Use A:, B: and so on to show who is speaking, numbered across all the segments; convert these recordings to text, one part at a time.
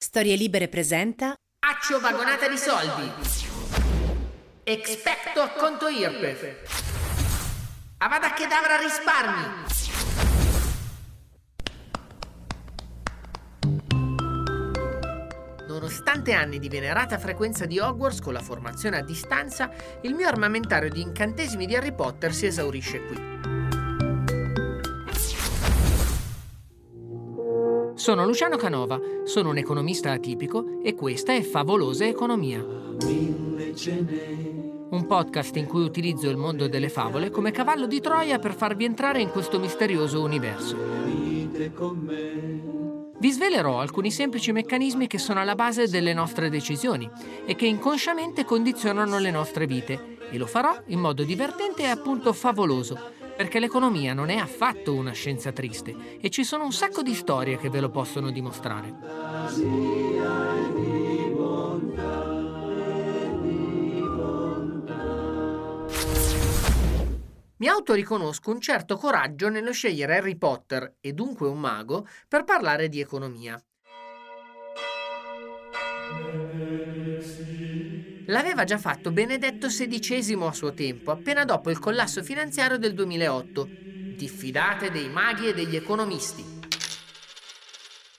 A: Storie Libere presenta
B: Accio vagonata di soldi. Expecto a conto IRPEF. Avada Kedavra risparmi. Nonostante anni di venerata frequenza di Hogwarts con la formazione a distanza, il mio armamentario di incantesimi di Harry Potter si esaurisce qui. Sono Luciano Canova, sono un economista atipico e questa è Favolosa Economia. Un podcast in cui utilizzo il mondo delle favole come cavallo di Troia per farvi entrare in questo misterioso universo. Vi svelerò alcuni semplici meccanismi che sono alla base delle nostre decisioni e che inconsciamente condizionano le nostre vite e lo farò in modo divertente e appunto favoloso perché l'economia non è affatto una scienza triste e ci sono un sacco di storie che ve lo possono dimostrare. Mi autoriconosco un certo coraggio nello scegliere Harry Potter, e dunque un mago, per parlare di economia. L'aveva già fatto Benedetto XVI a suo tempo, appena dopo il collasso finanziario del 2008. Diffidate dei maghi e degli economisti.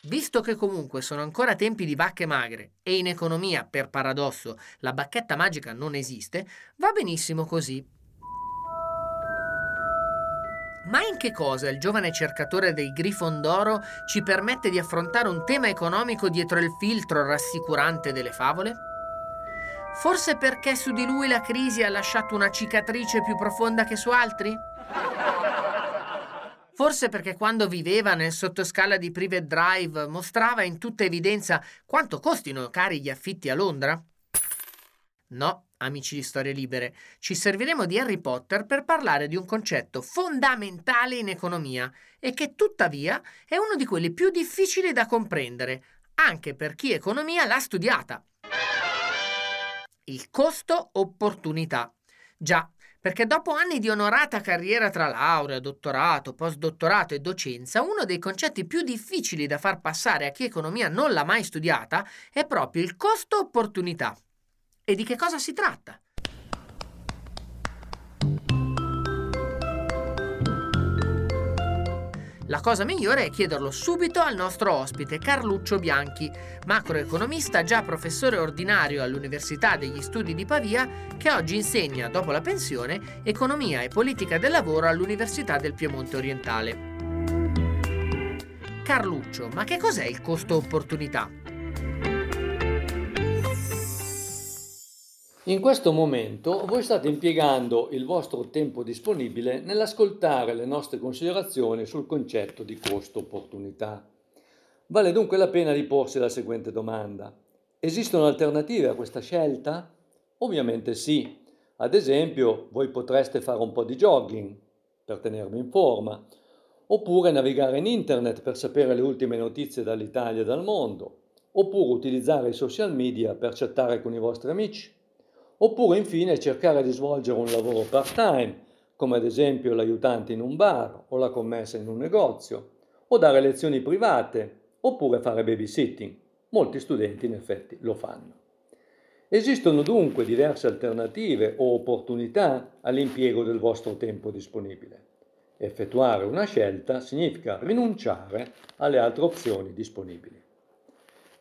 B: Visto che comunque sono ancora tempi di vacche magre e in economia, per paradosso, la bacchetta magica non esiste, va benissimo così. Ma in che cosa il giovane cercatore del Grifondoro ci permette di affrontare un tema economico dietro il filtro rassicurante delle favole? Forse perché su di lui la crisi ha lasciato una cicatrice più profonda che su altri? Forse perché quando viveva nel sottoscala di Private Drive mostrava in tutta evidenza quanto costino cari gli affitti a Londra? No, amici di Storie Libere, ci serviremo di Harry Potter per parlare di un concetto fondamentale in economia e che tuttavia è uno di quelli più difficili da comprendere, anche per chi economia l'ha studiata il costo opportunità. Già, perché dopo anni di onorata carriera tra laurea, dottorato, postdottorato e docenza, uno dei concetti più difficili da far passare a chi economia non l'ha mai studiata è proprio il costo opportunità. E di che cosa si tratta? La cosa migliore è chiederlo subito al nostro ospite Carluccio Bianchi, macroeconomista già professore ordinario all'Università degli Studi di Pavia, che oggi insegna, dopo la pensione, economia e politica del lavoro all'Università del Piemonte Orientale. Carluccio, ma che cos'è il costo opportunità?
C: In questo momento voi state impiegando il vostro tempo disponibile nell'ascoltare le nostre considerazioni sul concetto di costo-opportunità. Vale dunque la pena di porsi la seguente domanda. Esistono alternative a questa scelta? Ovviamente sì. Ad esempio, voi potreste fare un po' di jogging per tenervi in forma, oppure navigare in internet per sapere le ultime notizie dall'Italia e dal mondo, oppure utilizzare i social media per chattare con i vostri amici oppure infine cercare di svolgere un lavoro part-time, come ad esempio l'aiutante in un bar o la commessa in un negozio, o dare lezioni private, oppure fare babysitting. Molti studenti in effetti lo fanno. Esistono dunque diverse alternative o opportunità all'impiego del vostro tempo disponibile. Effettuare una scelta significa rinunciare alle altre opzioni disponibili.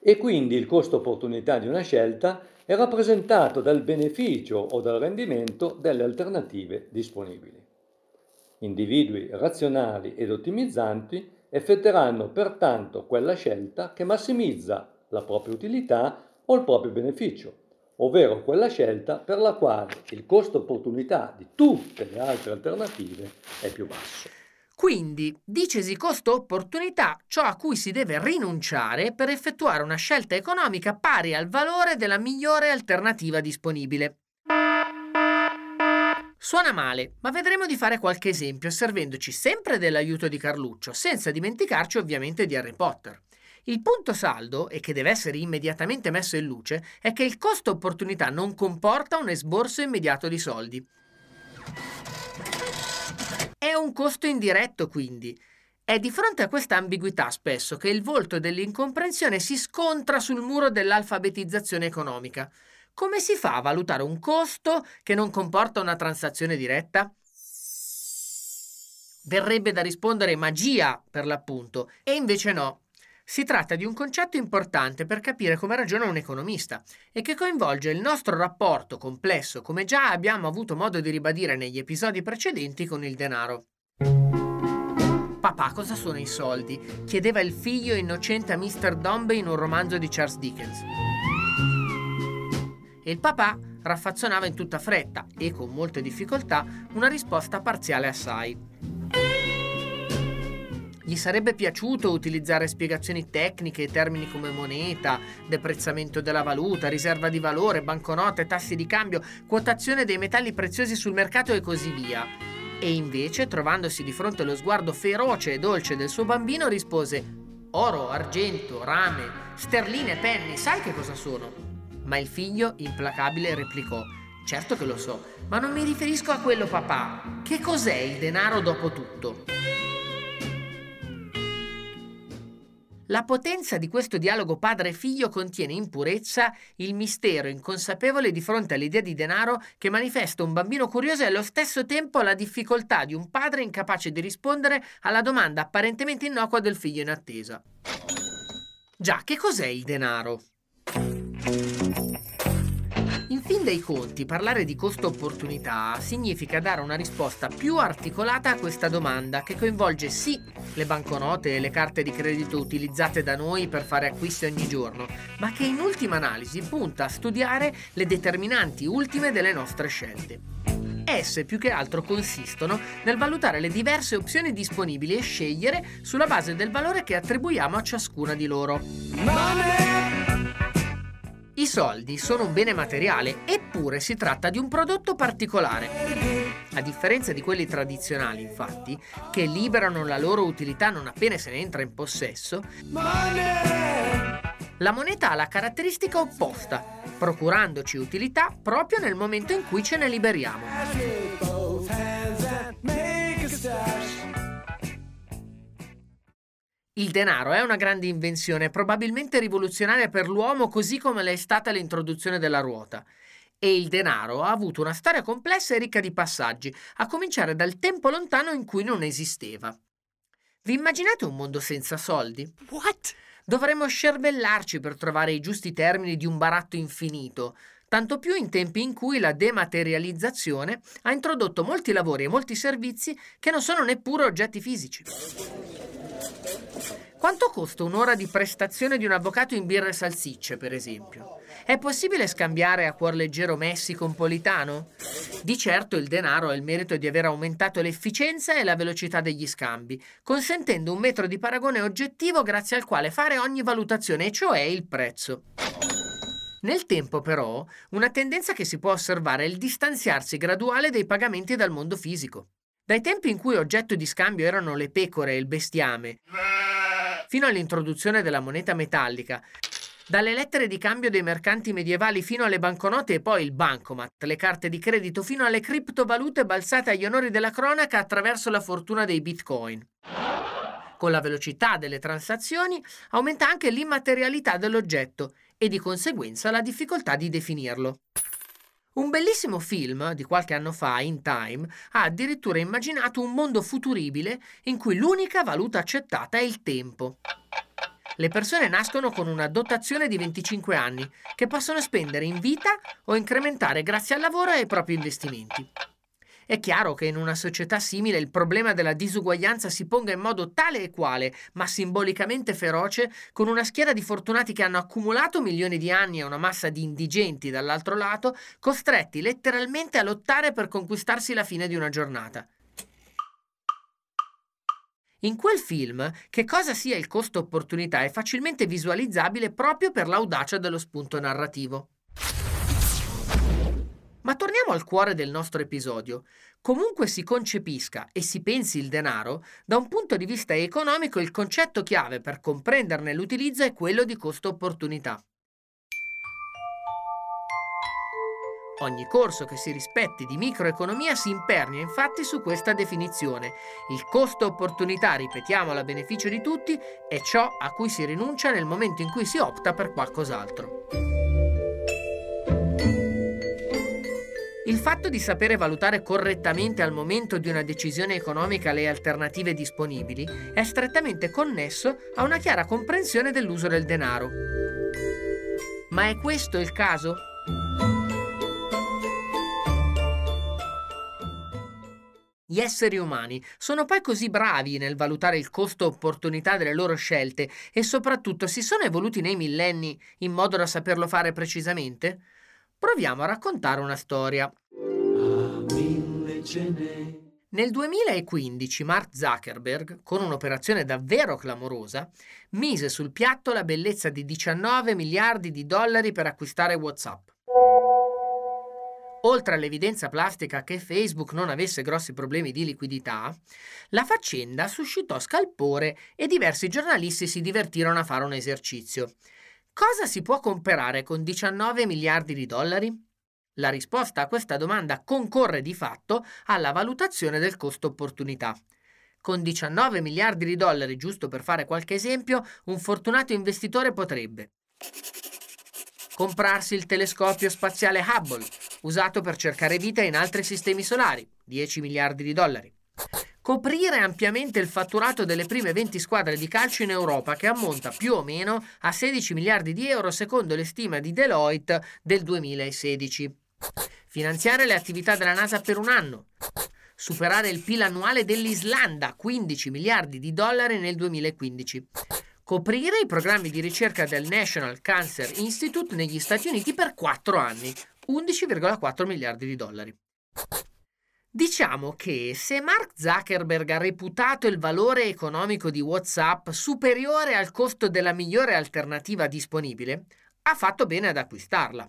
C: E quindi il costo opportunità di una scelta è rappresentato dal beneficio o dal rendimento delle alternative disponibili. Individui razionali ed ottimizzanti effetteranno pertanto quella scelta che massimizza la propria utilità o il proprio beneficio, ovvero quella scelta per la quale il costo opportunità di tutte le altre alternative è più basso.
B: Quindi, dicesi costo-opportunità ciò a cui si deve rinunciare per effettuare una scelta economica pari al valore della migliore alternativa disponibile. Suona male, ma vedremo di fare qualche esempio servendoci sempre dell'aiuto di Carluccio, senza dimenticarci ovviamente di Harry Potter. Il punto saldo, e che deve essere immediatamente messo in luce, è che il costo opportunità non comporta un esborso immediato di soldi. È un costo indiretto, quindi. È di fronte a questa ambiguità spesso che il volto dell'incomprensione si scontra sul muro dell'alfabetizzazione economica. Come si fa a valutare un costo che non comporta una transazione diretta? Verrebbe da rispondere magia, per l'appunto, e invece no. Si tratta di un concetto importante per capire come ragiona un economista e che coinvolge il nostro rapporto complesso, come già abbiamo avuto modo di ribadire negli episodi precedenti, con il denaro. Papà, cosa sono i soldi? chiedeva il figlio innocente a Mr. Dombey in un romanzo di Charles Dickens. E il papà raffazzonava in tutta fretta e con molte difficoltà una risposta parziale assai. Gli sarebbe piaciuto utilizzare spiegazioni tecniche e termini come moneta, deprezzamento della valuta, riserva di valore, banconote, tassi di cambio, quotazione dei metalli preziosi sul mercato e così via. E invece, trovandosi di fronte allo sguardo feroce e dolce del suo bambino, rispose Oro, argento, rame, sterline, penny, sai che cosa sono? Ma il figlio, implacabile, replicò Certo che lo so, ma non mi riferisco a quello papà. Che cos'è il denaro dopo tutto? La potenza di questo dialogo padre-figlio contiene in purezza il mistero inconsapevole di fronte all'idea di denaro che manifesta un bambino curioso e allo stesso tempo la difficoltà di un padre incapace di rispondere alla domanda apparentemente innocua del figlio in attesa. Già, che cos'è il denaro? Fin dei conti, parlare di costo-opportunità significa dare una risposta più articolata a questa domanda che coinvolge sì le banconote e le carte di credito utilizzate da noi per fare acquisti ogni giorno, ma che in ultima analisi punta a studiare le determinanti ultime delle nostre scelte. Esse più che altro consistono nel valutare le diverse opzioni disponibili e scegliere sulla base del valore che attribuiamo a ciascuna di loro. Money! I soldi sono un bene materiale, eppure si tratta di un prodotto particolare. A differenza di quelli tradizionali, infatti, che liberano la loro utilità non appena se ne entra in possesso, la moneta ha la caratteristica opposta, procurandoci utilità proprio nel momento in cui ce ne liberiamo. Il denaro è una grande invenzione, probabilmente rivoluzionaria per l'uomo così come l'è stata l'introduzione della ruota. E il denaro ha avuto una storia complessa e ricca di passaggi, a cominciare dal tempo lontano in cui non esisteva. Vi immaginate un mondo senza soldi? What? Dovremmo scervellarci per trovare i giusti termini di un baratto infinito, tanto più in tempi in cui la dematerializzazione ha introdotto molti lavori e molti servizi che non sono neppure oggetti fisici. Quanto costa un'ora di prestazione di un avvocato in birra e salsicce, per esempio? È possibile scambiare a cuor leggero Messico con Politano? Di certo il denaro ha il merito di aver aumentato l'efficienza e la velocità degli scambi, consentendo un metro di paragone oggettivo grazie al quale fare ogni valutazione, e cioè il prezzo. Nel tempo, però, una tendenza che si può osservare è il distanziarsi graduale dei pagamenti dal mondo fisico. Dai tempi in cui oggetto di scambio erano le pecore e il bestiame, fino all'introduzione della moneta metallica. Dalle lettere di cambio dei mercanti medievali fino alle banconote e poi il bancomat, le carte di credito fino alle criptovalute balzate agli onori della cronaca attraverso la fortuna dei bitcoin. Con la velocità delle transazioni aumenta anche l'immaterialità dell'oggetto e di conseguenza la difficoltà di definirlo. Un bellissimo film di qualche anno fa, In Time, ha addirittura immaginato un mondo futuribile in cui l'unica valuta accettata è il tempo. Le persone nascono con una dotazione di 25 anni che possono spendere in vita o incrementare grazie al lavoro e ai propri investimenti. È chiaro che in una società simile il problema della disuguaglianza si ponga in modo tale e quale, ma simbolicamente feroce, con una schiera di fortunati che hanno accumulato milioni di anni e una massa di indigenti dall'altro lato, costretti letteralmente a lottare per conquistarsi la fine di una giornata. In quel film, che cosa sia il costo opportunità è facilmente visualizzabile proprio per l'audacia dello spunto narrativo. Ma torniamo al cuore del nostro episodio. Comunque si concepisca e si pensi il denaro, da un punto di vista economico il concetto chiave per comprenderne l'utilizzo è quello di costo-opportunità. Ogni corso che si rispetti di microeconomia si impernia infatti su questa definizione. Il costo opportunità, ripetiamolo a beneficio di tutti, è ciò a cui si rinuncia nel momento in cui si opta per qualcos'altro. Il fatto di sapere valutare correttamente al momento di una decisione economica le alternative disponibili è strettamente connesso a una chiara comprensione dell'uso del denaro. Ma è questo il caso? Gli esseri umani sono poi così bravi nel valutare il costo-opportunità delle loro scelte e soprattutto si sono evoluti nei millenni in modo da saperlo fare precisamente? Proviamo a raccontare una storia. Nel 2015 Mark Zuckerberg, con un'operazione davvero clamorosa, mise sul piatto la bellezza di 19 miliardi di dollari per acquistare WhatsApp. Oltre all'evidenza plastica che Facebook non avesse grossi problemi di liquidità, la faccenda suscitò scalpore e diversi giornalisti si divertirono a fare un esercizio. Cosa si può comprare con 19 miliardi di dollari? La risposta a questa domanda concorre di fatto alla valutazione del costo opportunità. Con 19 miliardi di dollari, giusto per fare qualche esempio, un fortunato investitore potrebbe comprarsi il telescopio spaziale Hubble, usato per cercare vita in altri sistemi solari, 10 miliardi di dollari. Coprire ampiamente il fatturato delle prime 20 squadre di calcio in Europa, che ammonta più o meno a 16 miliardi di euro secondo le stime di Deloitte del 2016. Finanziare le attività della NASA per un anno. Superare il PIL annuale dell'Islanda, 15 miliardi di dollari nel 2015 coprire i programmi di ricerca del National Cancer Institute negli Stati Uniti per 4 anni, 11,4 miliardi di dollari. Diciamo che se Mark Zuckerberg ha reputato il valore economico di WhatsApp superiore al costo della migliore alternativa disponibile, ha fatto bene ad acquistarla.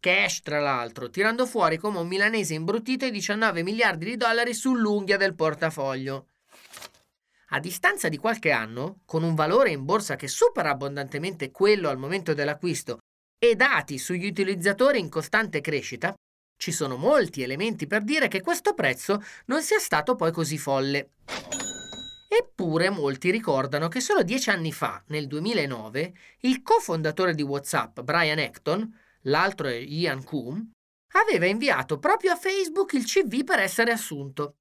B: Cash, tra l'altro, tirando fuori come un milanese imbruttito i 19 miliardi di dollari sull'unghia del portafoglio. A distanza di qualche anno, con un valore in borsa che supera abbondantemente quello al momento dell'acquisto e dati sugli utilizzatori in costante crescita, ci sono molti elementi per dire che questo prezzo non sia stato poi così folle. Eppure molti ricordano che solo dieci anni fa, nel 2009, il cofondatore di WhatsApp, Brian Acton, l'altro è Ian Coom, aveva inviato proprio a Facebook il CV per essere assunto.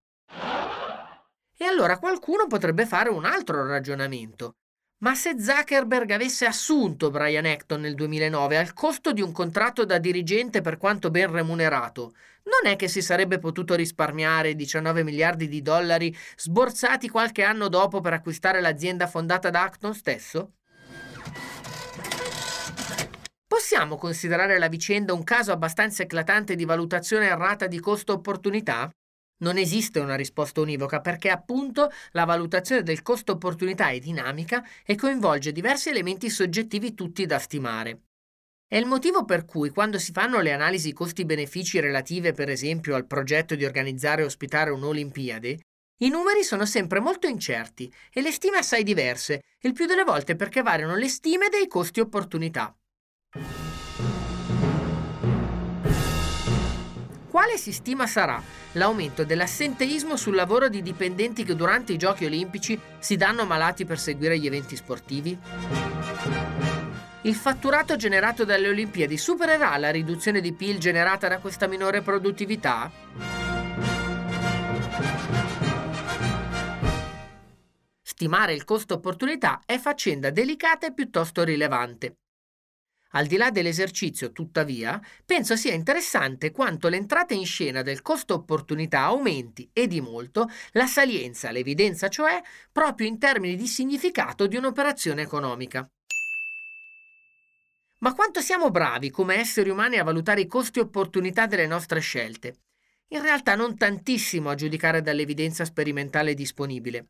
B: E allora qualcuno potrebbe fare un altro ragionamento. Ma se Zuckerberg avesse assunto Brian Acton nel 2009 al costo di un contratto da dirigente per quanto ben remunerato, non è che si sarebbe potuto risparmiare 19 miliardi di dollari sborsati qualche anno dopo per acquistare l'azienda fondata da Acton stesso? Possiamo considerare la vicenda un caso abbastanza eclatante di valutazione errata di costo-opportunità? Non esiste una risposta univoca perché appunto la valutazione del costo opportunità è dinamica e coinvolge diversi elementi soggettivi tutti da stimare. È il motivo per cui quando si fanno le analisi costi-benefici relative per esempio al progetto di organizzare e ospitare un'Olimpiade, i numeri sono sempre molto incerti e le stime assai diverse, il più delle volte perché variano le stime dei costi Quale si stima sarà l'aumento dell'assenteismo sul lavoro di dipendenti che durante i giochi olimpici si danno malati per seguire gli eventi sportivi? Il fatturato generato dalle Olimpiadi supererà la riduzione di PIL generata da questa minore produttività? Stimare il costo opportunità è faccenda delicata e piuttosto rilevante. Al di là dell'esercizio, tuttavia, penso sia interessante quanto l'entrata in scena del costo-opportunità aumenti e di molto la salienza, l'evidenza cioè, proprio in termini di significato di un'operazione economica. Ma quanto siamo bravi come esseri umani a valutare i costi-opportunità delle nostre scelte? In realtà non tantissimo a giudicare dall'evidenza sperimentale disponibile.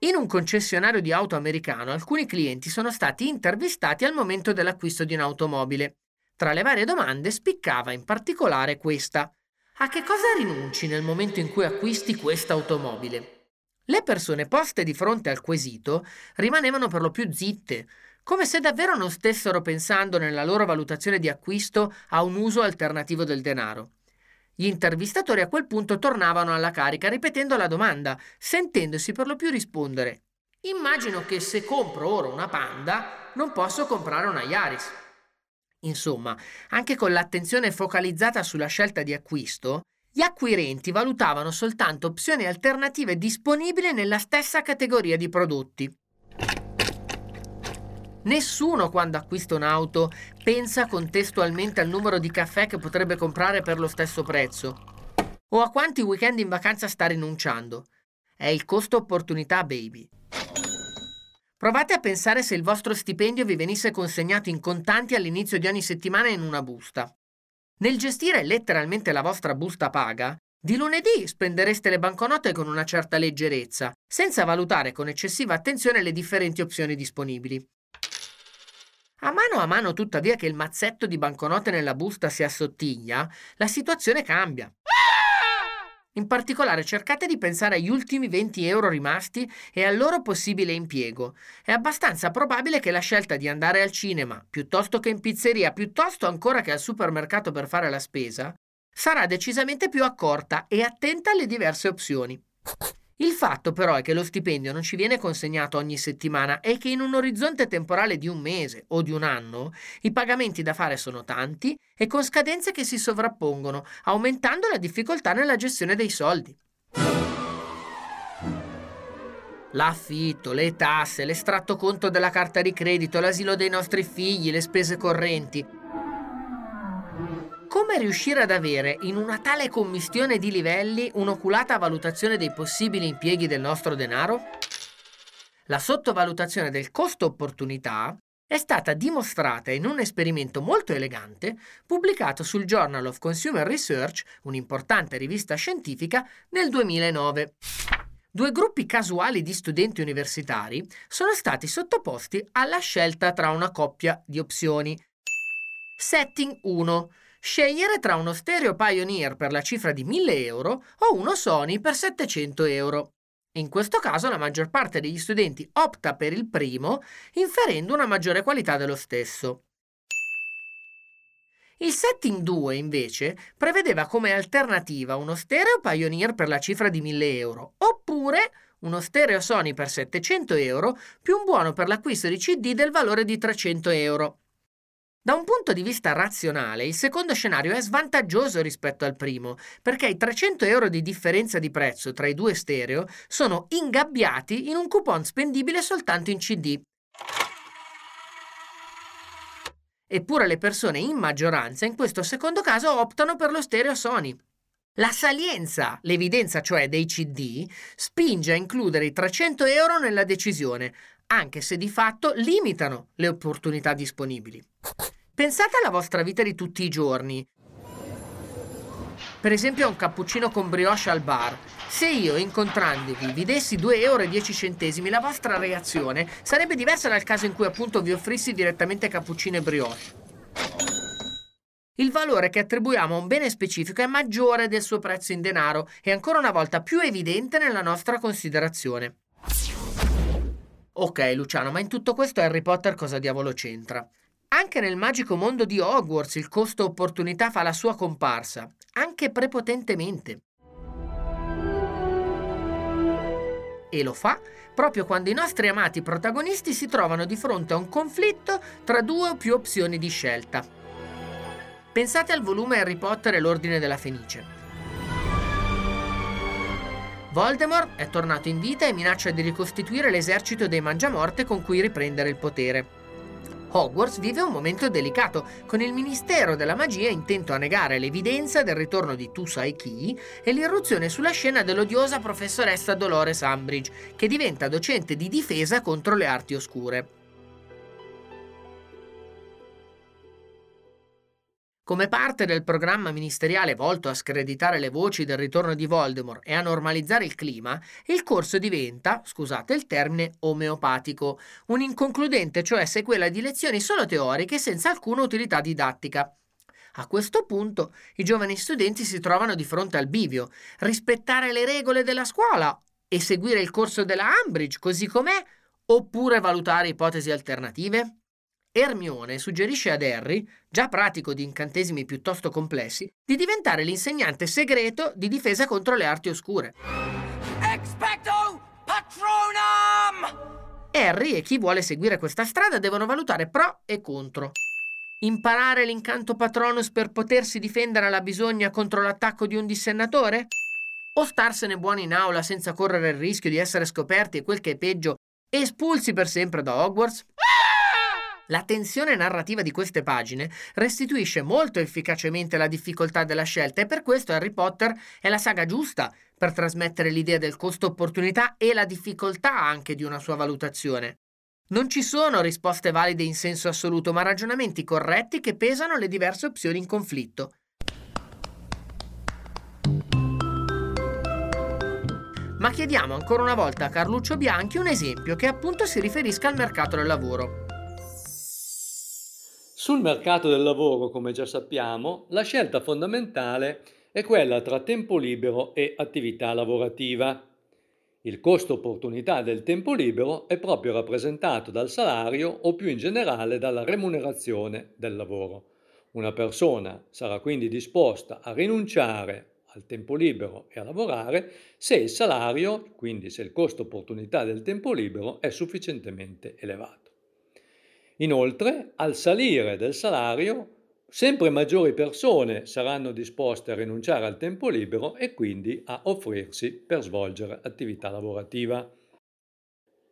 B: In un concessionario di auto americano alcuni clienti sono stati intervistati al momento dell'acquisto di un'automobile. Tra le varie domande spiccava in particolare questa. A che cosa rinunci nel momento in cui acquisti questa automobile? Le persone poste di fronte al quesito rimanevano per lo più zitte, come se davvero non stessero pensando nella loro valutazione di acquisto a un uso alternativo del denaro. Gli intervistatori a quel punto tornavano alla carica ripetendo la domanda, sentendosi per lo più rispondere Immagino che se compro ora una Panda non posso comprare una Yaris. Insomma, anche con l'attenzione focalizzata sulla scelta di acquisto, gli acquirenti valutavano soltanto opzioni alternative disponibili nella stessa categoria di prodotti. Nessuno quando acquista un'auto pensa contestualmente al numero di caffè che potrebbe comprare per lo stesso prezzo o a quanti weekend in vacanza sta rinunciando. È il costo opportunità, baby. Provate a pensare se il vostro stipendio vi venisse consegnato in contanti all'inizio di ogni settimana in una busta. Nel gestire letteralmente la vostra busta paga, di lunedì spendereste le banconote con una certa leggerezza, senza valutare con eccessiva attenzione le differenti opzioni disponibili. A mano a mano, tuttavia, che il mazzetto di banconote nella busta si assottiglia, la situazione cambia. In particolare cercate di pensare agli ultimi 20 euro rimasti e al loro possibile impiego. È abbastanza probabile che la scelta di andare al cinema, piuttosto che in pizzeria, piuttosto ancora che al supermercato per fare la spesa, sarà decisamente più accorta e attenta alle diverse opzioni. Il fatto però è che lo stipendio non ci viene consegnato ogni settimana e che in un orizzonte temporale di un mese o di un anno i pagamenti da fare sono tanti e con scadenze che si sovrappongono, aumentando la difficoltà nella gestione dei soldi. L'affitto, le tasse, l'estratto conto della carta di credito, l'asilo dei nostri figli, le spese correnti come riuscire ad avere in una tale commistione di livelli un'oculata valutazione dei possibili impieghi del nostro denaro? La sottovalutazione del costo-opportunità è stata dimostrata in un esperimento molto elegante pubblicato sul Journal of Consumer Research, un'importante rivista scientifica, nel 2009. Due gruppi casuali di studenti universitari sono stati sottoposti alla scelta tra una coppia di opzioni. Setting 1 scegliere tra uno stereo Pioneer per la cifra di 1000 euro o uno Sony per 700 euro. In questo caso la maggior parte degli studenti opta per il primo, inferendo una maggiore qualità dello stesso. Il setting 2, invece, prevedeva come alternativa uno stereo Pioneer per la cifra di 1000 euro, oppure uno stereo Sony per 700 euro più un buono per l'acquisto di CD del valore di 300 euro. Da un punto di vista razionale, il secondo scenario è svantaggioso rispetto al primo, perché i 300 euro di differenza di prezzo tra i due stereo sono ingabbiati in un coupon spendibile soltanto in CD. Eppure le persone in maggioranza in questo secondo caso optano per lo stereo Sony. La salienza, l'evidenza cioè dei CD, spinge a includere i 300 euro nella decisione, anche se di fatto limitano le opportunità disponibili. Pensate alla vostra vita di tutti i giorni. Per esempio a un cappuccino con brioche al bar. Se io, incontrandovi, vi dessi 2,10 euro, la vostra reazione sarebbe diversa dal caso in cui appunto vi offrissi direttamente cappuccino e brioche. Il valore che attribuiamo a un bene specifico è maggiore del suo prezzo in denaro e ancora una volta più evidente nella nostra considerazione. Ok, Luciano, ma in tutto questo Harry Potter cosa diavolo c'entra? Anche nel magico mondo di Hogwarts il costo opportunità fa la sua comparsa, anche prepotentemente. E lo fa proprio quando i nostri amati protagonisti si trovano di fronte a un conflitto tra due o più opzioni di scelta. Pensate al volume Harry Potter e l'Ordine della Fenice. Voldemort è tornato in vita e minaccia di ricostituire l'esercito dei Mangiamorte con cui riprendere il potere. Hogwarts vive un momento delicato, con il Ministero della Magia intento a negare l'evidenza del ritorno di Tu sai chi e l'irruzione sulla scena dell'odiosa professoressa Dolores Umbridge, che diventa docente di difesa contro le arti oscure. Come parte del programma ministeriale volto a screditare le voci del ritorno di Voldemort e a normalizzare il clima, il corso diventa, scusate il termine, omeopatico, un inconcludente, cioè sequela di lezioni solo teoriche senza alcuna utilità didattica. A questo punto i giovani studenti si trovano di fronte al bivio, rispettare le regole della scuola e seguire il corso della Ambridge così com'è, oppure valutare ipotesi alternative? Ermione suggerisce ad Harry, già pratico di incantesimi piuttosto complessi, di diventare l'insegnante segreto di difesa contro le arti oscure. Expecto Patronum! Harry e chi vuole seguire questa strada devono valutare pro e contro. Imparare l'incanto Patronus per potersi difendere alla bisogna contro l'attacco di un dissennatore? O starsene buoni in aula senza correre il rischio di essere scoperti e quel che è peggio, espulsi per sempre da Hogwarts? La tensione narrativa di queste pagine restituisce molto efficacemente la difficoltà della scelta e per questo Harry Potter è la saga giusta per trasmettere l'idea del costo-opportunità e la difficoltà anche di una sua valutazione. Non ci sono risposte valide in senso assoluto, ma ragionamenti corretti che pesano le diverse opzioni in conflitto. Ma chiediamo ancora una volta a Carluccio Bianchi un esempio che appunto si riferisca al mercato del lavoro.
C: Sul mercato del lavoro, come già sappiamo, la scelta fondamentale è quella tra tempo libero e attività lavorativa. Il costo opportunità del tempo libero è proprio rappresentato dal salario o più in generale dalla remunerazione del lavoro. Una persona sarà quindi disposta a rinunciare al tempo libero e a lavorare se il salario, quindi se il costo opportunità del tempo libero, è sufficientemente elevato. Inoltre, al salire del salario, sempre maggiori persone saranno disposte a rinunciare al tempo libero e quindi a offrirsi per svolgere attività lavorativa.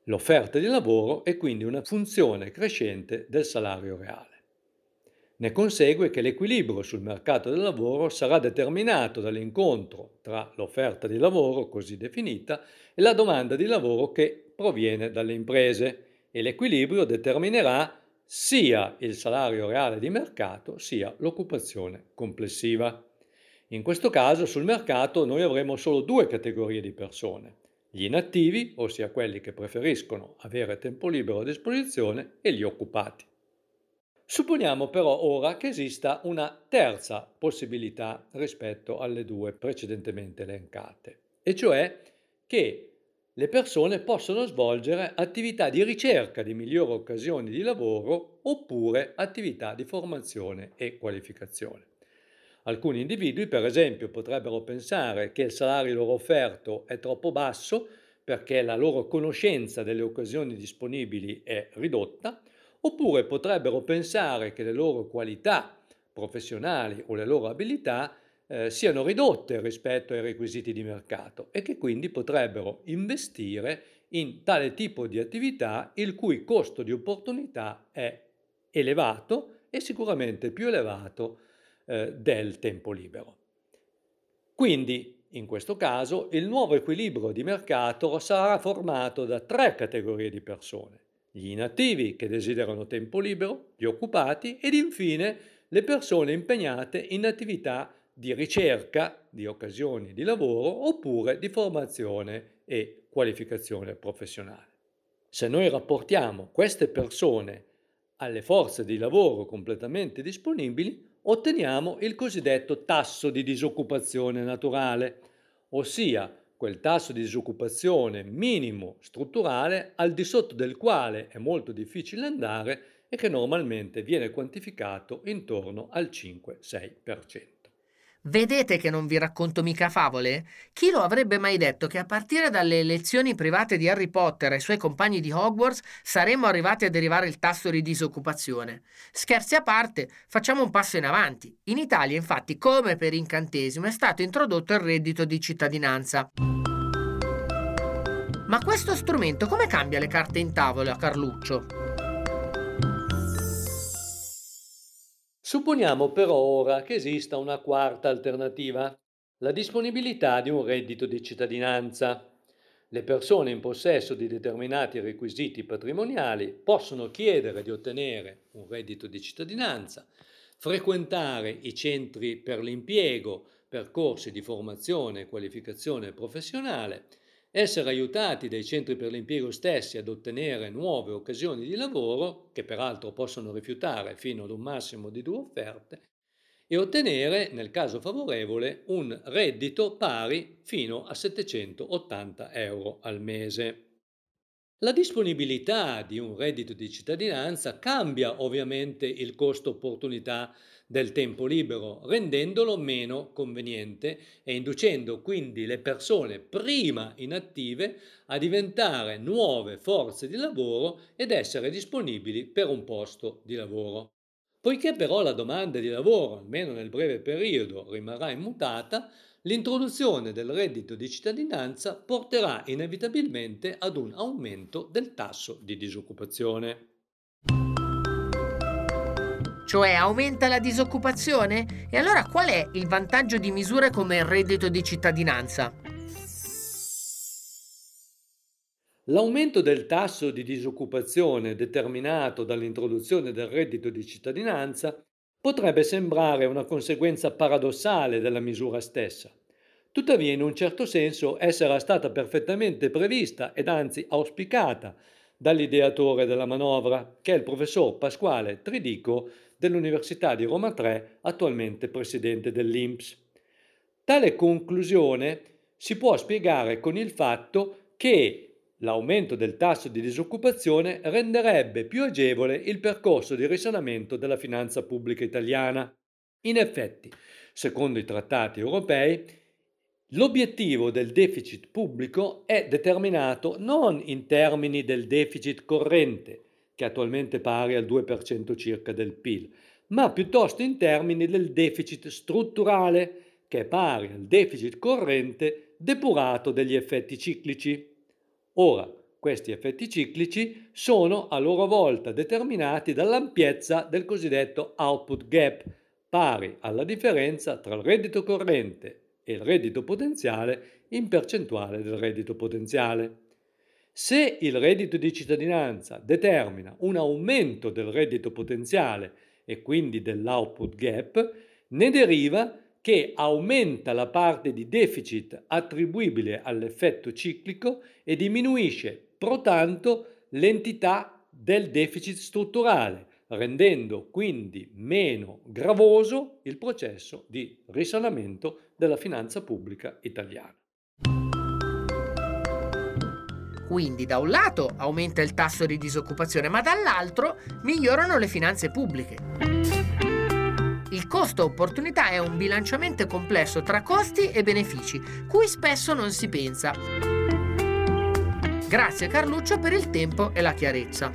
C: L'offerta di lavoro è quindi una funzione crescente del salario reale. Ne consegue che l'equilibrio sul mercato del lavoro sarà determinato dall'incontro tra l'offerta di lavoro così definita e la domanda di lavoro che proviene dalle imprese e l'equilibrio determinerà sia il salario reale di mercato sia l'occupazione complessiva. In questo caso sul mercato noi avremo solo due categorie di persone, gli inattivi, ossia quelli che preferiscono avere tempo libero a disposizione, e gli occupati. Supponiamo però ora che esista una terza possibilità rispetto alle due precedentemente elencate, e cioè che le persone possono svolgere attività di ricerca di migliori occasioni di lavoro oppure attività di formazione e qualificazione. Alcuni individui, per esempio, potrebbero pensare che il salario loro offerto è troppo basso perché la loro conoscenza delle occasioni disponibili è ridotta, oppure potrebbero pensare che le loro qualità professionali o le loro abilità eh, siano ridotte rispetto ai requisiti di mercato e che quindi potrebbero investire in tale tipo di attività il cui costo di opportunità è elevato e sicuramente più elevato eh, del tempo libero. Quindi, in questo caso, il nuovo equilibrio di mercato sarà formato da tre categorie di persone. Gli inattivi che desiderano tempo libero, gli occupati ed infine le persone impegnate in attività di ricerca di occasioni di lavoro oppure di formazione e qualificazione professionale. Se noi rapportiamo queste persone alle forze di lavoro completamente disponibili, otteniamo il cosiddetto tasso di disoccupazione naturale, ossia quel tasso di disoccupazione minimo strutturale al di sotto del quale è molto difficile andare e che normalmente viene quantificato intorno al 5-6%.
B: Vedete che non vi racconto mica favole? Chi lo avrebbe mai detto che a partire dalle lezioni private di Harry Potter e i suoi compagni di Hogwarts saremmo arrivati a derivare il tasso di disoccupazione? Scherzi a parte, facciamo un passo in avanti. In Italia, infatti, come per incantesimo, è stato introdotto il reddito di cittadinanza. Ma questo strumento come cambia le carte in tavola, Carluccio?
C: Supponiamo però ora che esista una quarta alternativa, la disponibilità di un reddito di cittadinanza. Le persone in possesso di determinati requisiti patrimoniali possono chiedere di ottenere un reddito di cittadinanza, frequentare i centri per l'impiego, percorsi di formazione e qualificazione professionale essere aiutati dai centri per l'impiego stessi ad ottenere nuove occasioni di lavoro, che peraltro possono rifiutare fino ad un massimo di due offerte, e ottenere, nel caso favorevole, un reddito pari fino a 780 euro al mese. La disponibilità di un reddito di cittadinanza cambia ovviamente il costo opportunità del tempo libero, rendendolo meno conveniente e inducendo quindi le persone prima inattive a diventare nuove forze di lavoro ed essere disponibili per un posto di lavoro. Poiché però la domanda di lavoro, almeno nel breve periodo, rimarrà immutata, l'introduzione del reddito di cittadinanza porterà inevitabilmente ad un aumento del tasso di disoccupazione.
B: Cioè aumenta la disoccupazione? E allora qual è il vantaggio di misure come il reddito di cittadinanza?
C: L'aumento del tasso di disoccupazione determinato dall'introduzione del reddito di cittadinanza potrebbe sembrare una conseguenza paradossale della misura stessa. Tuttavia, in un certo senso, essa era stata perfettamente prevista ed anzi auspicata dall'ideatore della manovra, che è il professor Pasquale Tridico dell'Università di Roma 3, attualmente presidente dell'INPS. Tale conclusione si può spiegare con il fatto che L'aumento del tasso di disoccupazione renderebbe più agevole il percorso di risanamento della finanza pubblica italiana. In effetti, secondo i trattati europei, l'obiettivo del deficit pubblico è determinato non in termini del deficit corrente, che attualmente pari al 2% circa del PIL, ma piuttosto in termini del deficit strutturale, che è pari al deficit corrente depurato degli effetti ciclici. Ora, questi effetti ciclici sono a loro volta determinati dall'ampiezza del cosiddetto output gap, pari alla differenza tra il reddito corrente e il reddito potenziale in percentuale del reddito potenziale. Se il reddito di cittadinanza determina un aumento del reddito potenziale e quindi dell'output gap, ne deriva che aumenta la parte di deficit attribuibile all'effetto ciclico e diminuisce pro tanto l'entità del deficit strutturale, rendendo quindi meno gravoso il processo di risanamento della finanza pubblica italiana.
B: Quindi da un lato aumenta il tasso di disoccupazione, ma dall'altro migliorano le finanze pubbliche. Il costo opportunità è un bilanciamento complesso tra costi e benefici, cui spesso non si pensa. Grazie Carluccio per il tempo e la chiarezza.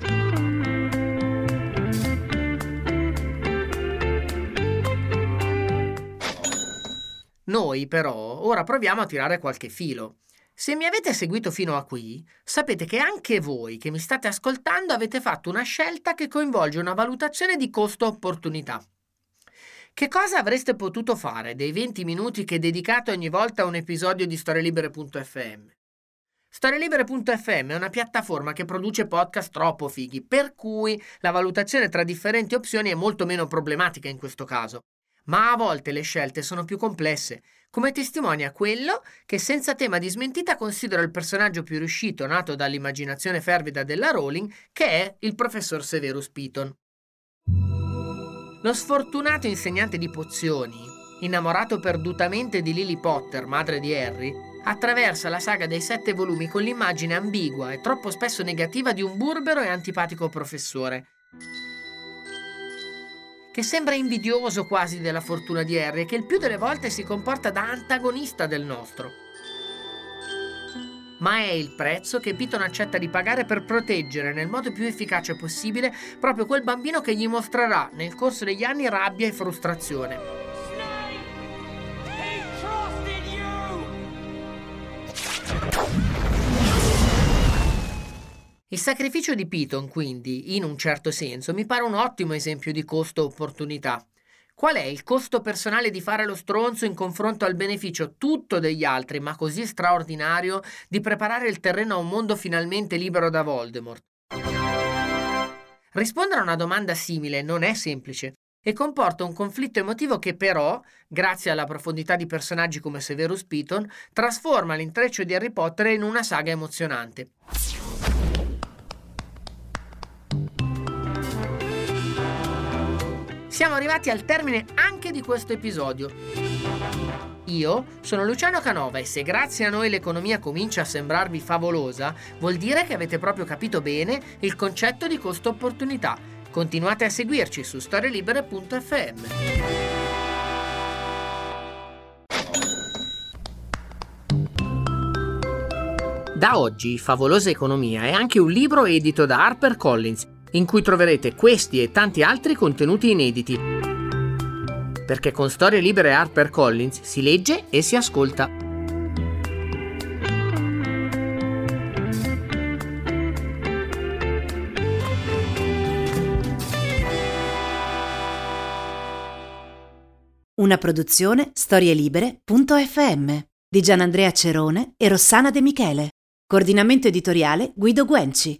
B: Noi però ora proviamo a tirare qualche filo. Se mi avete seguito fino a qui, sapete che anche voi che mi state ascoltando avete fatto una scelta che coinvolge una valutazione di costo-opportunità. Che cosa avreste potuto fare dei 20 minuti che dedicate ogni volta a un episodio di storielibere.fm? Storielibere.fm è una piattaforma che produce podcast troppo fighi, per cui la valutazione tra differenti opzioni è molto meno problematica in questo caso. Ma a volte le scelte sono più complesse, come testimonia quello che senza tema di smentita considero il personaggio più riuscito nato dall'immaginazione fervida della Rowling, che è il professor Severus Piton. Lo sfortunato insegnante di pozioni, innamorato perdutamente di Lily Potter, madre di Harry, attraversa la saga dei sette volumi con l'immagine ambigua e troppo spesso negativa di un burbero e antipatico professore, che sembra invidioso quasi della fortuna di Harry e che il più delle volte si comporta da antagonista del nostro ma è il prezzo che Piton accetta di pagare per proteggere nel modo più efficace possibile proprio quel bambino che gli mostrerà nel corso degli anni rabbia e frustrazione. Il sacrificio di Piton, quindi, in un certo senso, mi pare un ottimo esempio di costo-opportunità. Qual è il costo personale di fare lo stronzo in confronto al beneficio tutto degli altri, ma così straordinario, di preparare il terreno a un mondo finalmente libero da Voldemort? Rispondere a una domanda simile non è semplice e comporta un conflitto emotivo che però, grazie alla profondità di personaggi come Severus Piton, trasforma l'intreccio di Harry Potter in una saga emozionante. Siamo arrivati al termine anche di questo episodio. Io sono Luciano Canova e se grazie a noi l'economia comincia a sembrarvi favolosa, vuol dire che avete proprio capito bene il concetto di costo-opportunità. Continuate a seguirci su storielibere.fm. Da oggi Favolosa Economia è anche un libro edito da HarperCollins, in cui troverete questi e tanti altri contenuti inediti perché con Storie Libere Harper Collins si legge e si ascolta.
A: Una produzione storielibere.fm di Gianandrea Cerone e Rossana De Michele. Coordinamento editoriale Guido Guenci.